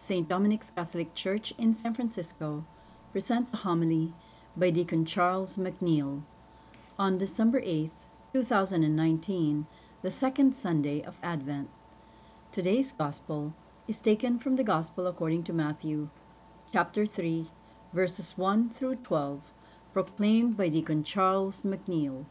St. Dominic's Catholic Church in San Francisco presents a homily by Deacon Charles McNeil on December 8, 2019, the second Sunday of Advent. Today's Gospel is taken from the Gospel according to Matthew, chapter 3, verses 1 through 12, proclaimed by Deacon Charles McNeil.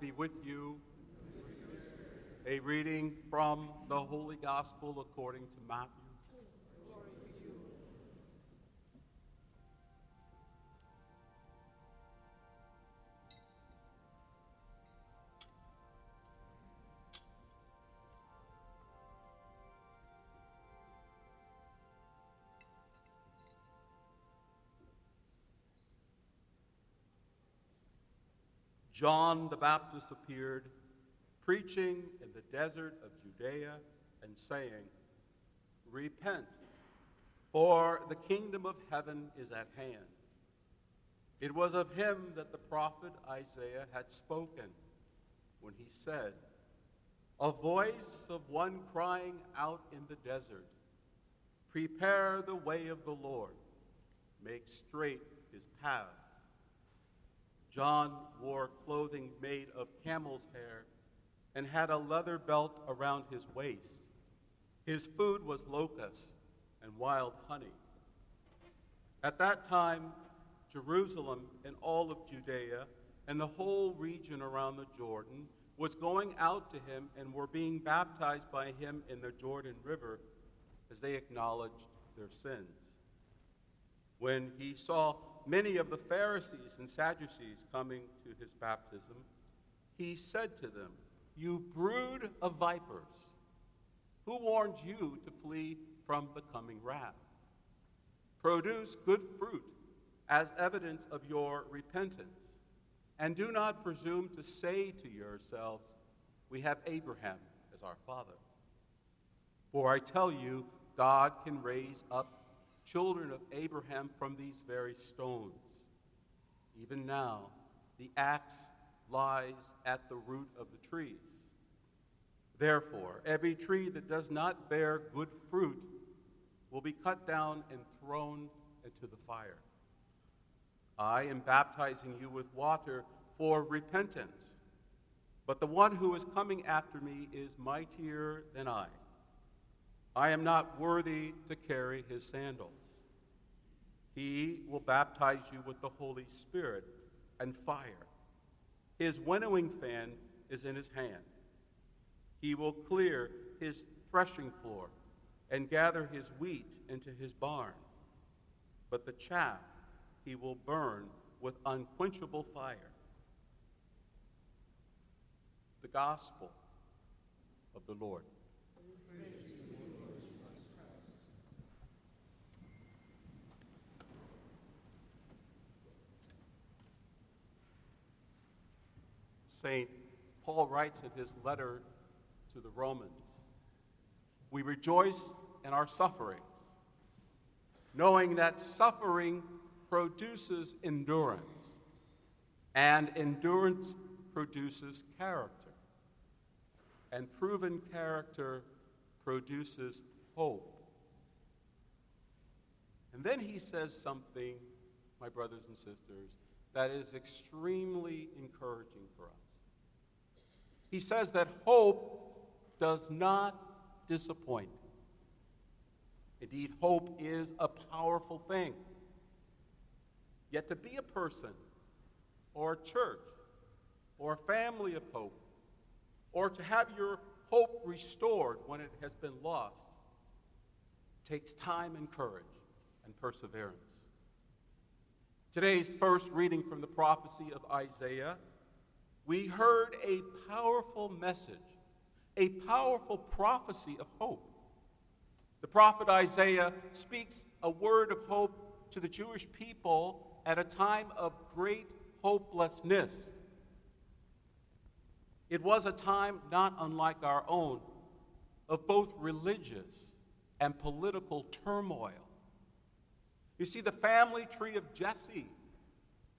Be with you. A reading from the Holy Gospel according to Matthew. John the Baptist appeared, preaching in the desert of Judea and saying, Repent, for the kingdom of heaven is at hand. It was of him that the prophet Isaiah had spoken when he said, A voice of one crying out in the desert, Prepare the way of the Lord, make straight his paths. John wore clothing made of camel's hair and had a leather belt around his waist. His food was locusts and wild honey. At that time, Jerusalem and all of Judea and the whole region around the Jordan was going out to him and were being baptized by him in the Jordan River as they acknowledged their sins. When he saw many of the Pharisees and Sadducees coming to his baptism, he said to them, You brood of vipers, who warned you to flee from the coming wrath? Produce good fruit as evidence of your repentance, and do not presume to say to yourselves, We have Abraham as our father. For I tell you, God can raise up children of Abraham from these very stones. Even now, the axe lies at the root of the trees. Therefore, every tree that does not bear good fruit will be cut down and thrown into the fire. I am baptizing you with water for repentance, but the one who is coming after me is mightier than I. I am not worthy to carry his sandals. He will baptize you with the Holy Spirit and fire. His winnowing fan is in his hand. He will clear his threshing floor and gather his wheat into his barn. But the chaff he will burn with unquenchable fire. The Gospel of the Lord. St. Paul writes in his letter to the Romans We rejoice in our sufferings, knowing that suffering produces endurance, and endurance produces character, and proven character produces hope. And then he says something, my brothers and sisters, that is extremely encouraging for us. He says that hope does not disappoint. Indeed, hope is a powerful thing. Yet to be a person or a church or a family of hope, or to have your hope restored when it has been lost, takes time and courage and perseverance. Today's first reading from the prophecy of Isaiah, we heard a powerful message, a powerful prophecy of hope. The prophet Isaiah speaks a word of hope to the Jewish people at a time of great hopelessness. It was a time not unlike our own of both religious and political turmoil. You see, the family tree of Jesse,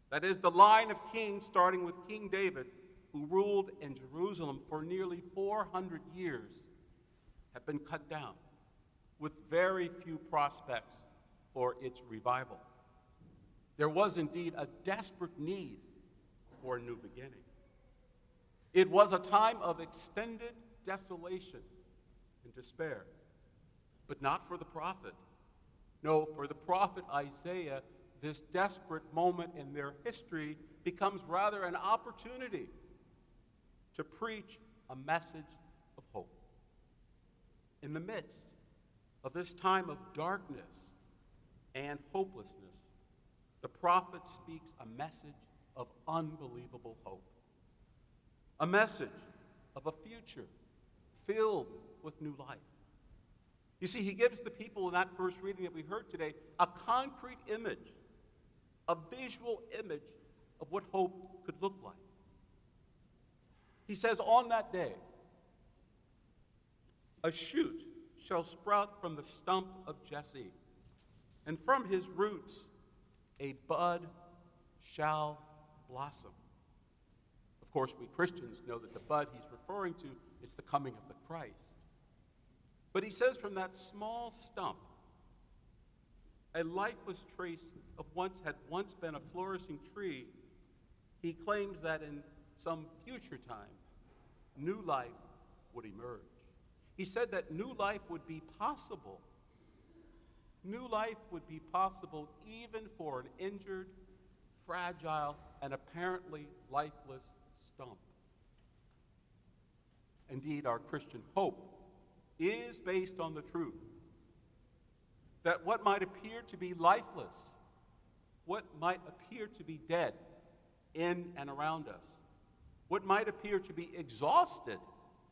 that is the line of kings starting with King David, who ruled in Jerusalem for nearly 400 years, have been cut down with very few prospects for its revival. There was indeed a desperate need for a new beginning. It was a time of extended desolation and despair, but not for the prophet no, for the prophet Isaiah, this desperate moment in their history becomes rather an opportunity to preach a message of hope. In the midst of this time of darkness and hopelessness, the prophet speaks a message of unbelievable hope. A message of a future filled with new life. You see, he gives the people in that first reading that we heard today a concrete image, a visual image of what hope could look like. He says, On that day, a shoot shall sprout from the stump of Jesse, and from his roots a bud shall blossom. Of course, we Christians know that the bud he's referring to is the coming of the Christ. But he says from that small stump, a lifeless trace of once had once been a flourishing tree, he claims that in some future time, new life would emerge. He said that new life would be possible. New life would be possible even for an injured, fragile, and apparently lifeless stump. Indeed, our Christian hope is based on the truth that what might appear to be lifeless, what might appear to be dead in and around us, what might appear to be exhausted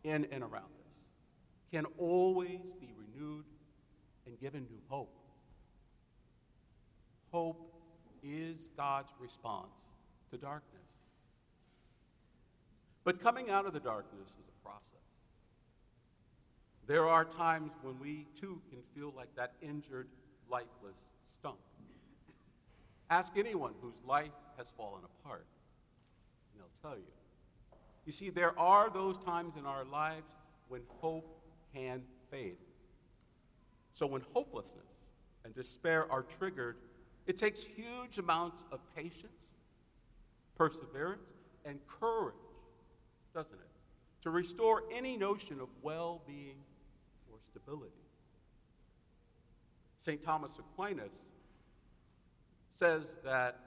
in and around us, can always be renewed and given new hope. Hope is God's response to darkness. But coming out of the darkness is a process. There are times when we too can feel like that injured, lifeless stump. Ask anyone whose life has fallen apart, and they'll tell you. You see, there are those times in our lives when hope can fade. So when hopelessness and despair are triggered, it takes huge amounts of patience, perseverance, and courage, doesn't it, to restore any notion of well being or stability. St. Thomas Aquinas says that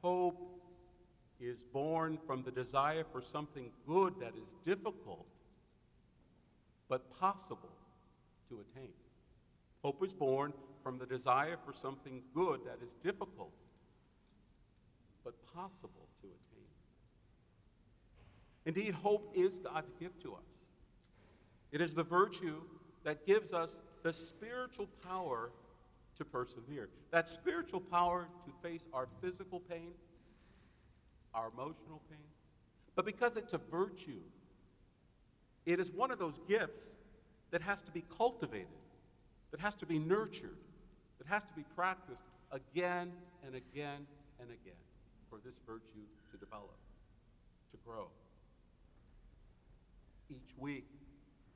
hope is born from the desire for something good that is difficult but possible to attain. Hope is born from the desire for something good that is difficult but possible to attain. Indeed, hope is God's gift to us. It is the virtue that gives us the spiritual power to persevere. That spiritual power to face our physical pain, our emotional pain. But because it's a virtue, it is one of those gifts that has to be cultivated, that has to be nurtured, that has to be practiced again and again and again for this virtue to develop, to grow. Each week,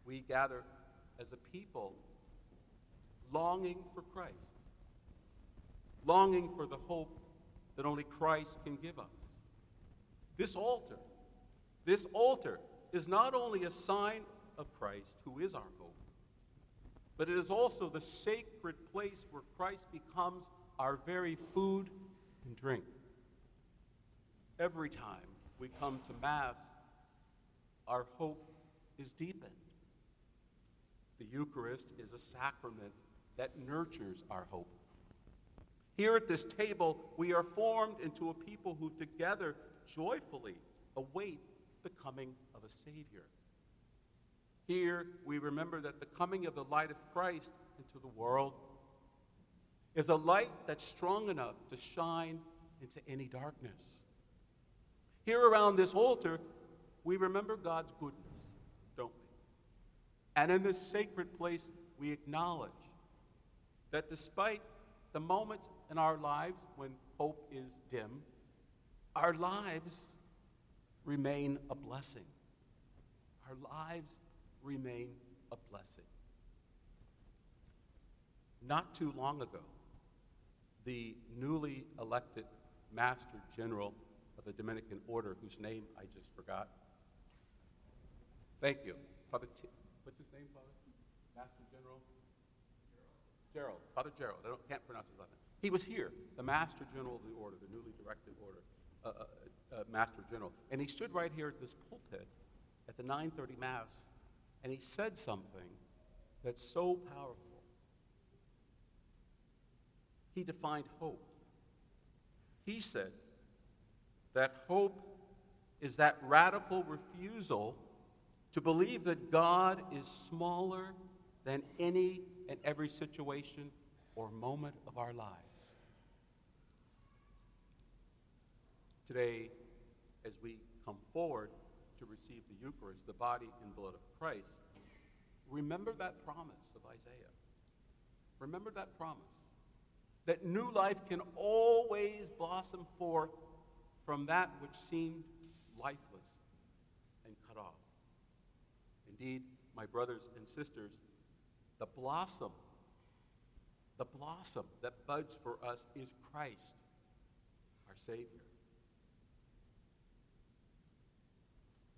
we gather as a people longing for Christ, longing for the hope that only Christ can give us. This altar, this altar is not only a sign of Christ, who is our hope, but it is also the sacred place where Christ becomes our very food and drink. Every time we come to Mass, our hope is deepened. The Eucharist is a sacrament that nurtures our hope. Here at this table, we are formed into a people who together joyfully await the coming of a Savior. Here, we remember that the coming of the light of Christ into the world is a light that's strong enough to shine into any darkness. Here around this altar, we remember God's goodness, don't we? And in this sacred place, we acknowledge that despite the moments in our lives when hope is dim, our lives remain a blessing. Our lives remain a blessing. Not too long ago, the newly elected Master General of the Dominican Order, whose name I just forgot. Thank you. Father T- what's his name, Father? Master General? Gerald. Father Gerald. I can't pronounce his last name. He was here, the Master General of the Order, the newly directed Order, uh, uh, Master General. And he stood right here at this pulpit at the 930 Mass, and he said something that's so powerful. He defined hope. He said that hope is that radical refusal to believe that God is smaller than any and every situation or moment of our lives. Today, as we come forward to receive the Eucharist, the body and blood of Christ, remember that promise of Isaiah. Remember that promise that new life can always blossom forth from that which seemed lifeless and cut off. Indeed, my brothers and sisters, the blossom, the blossom that buds for us is Christ, our Savior.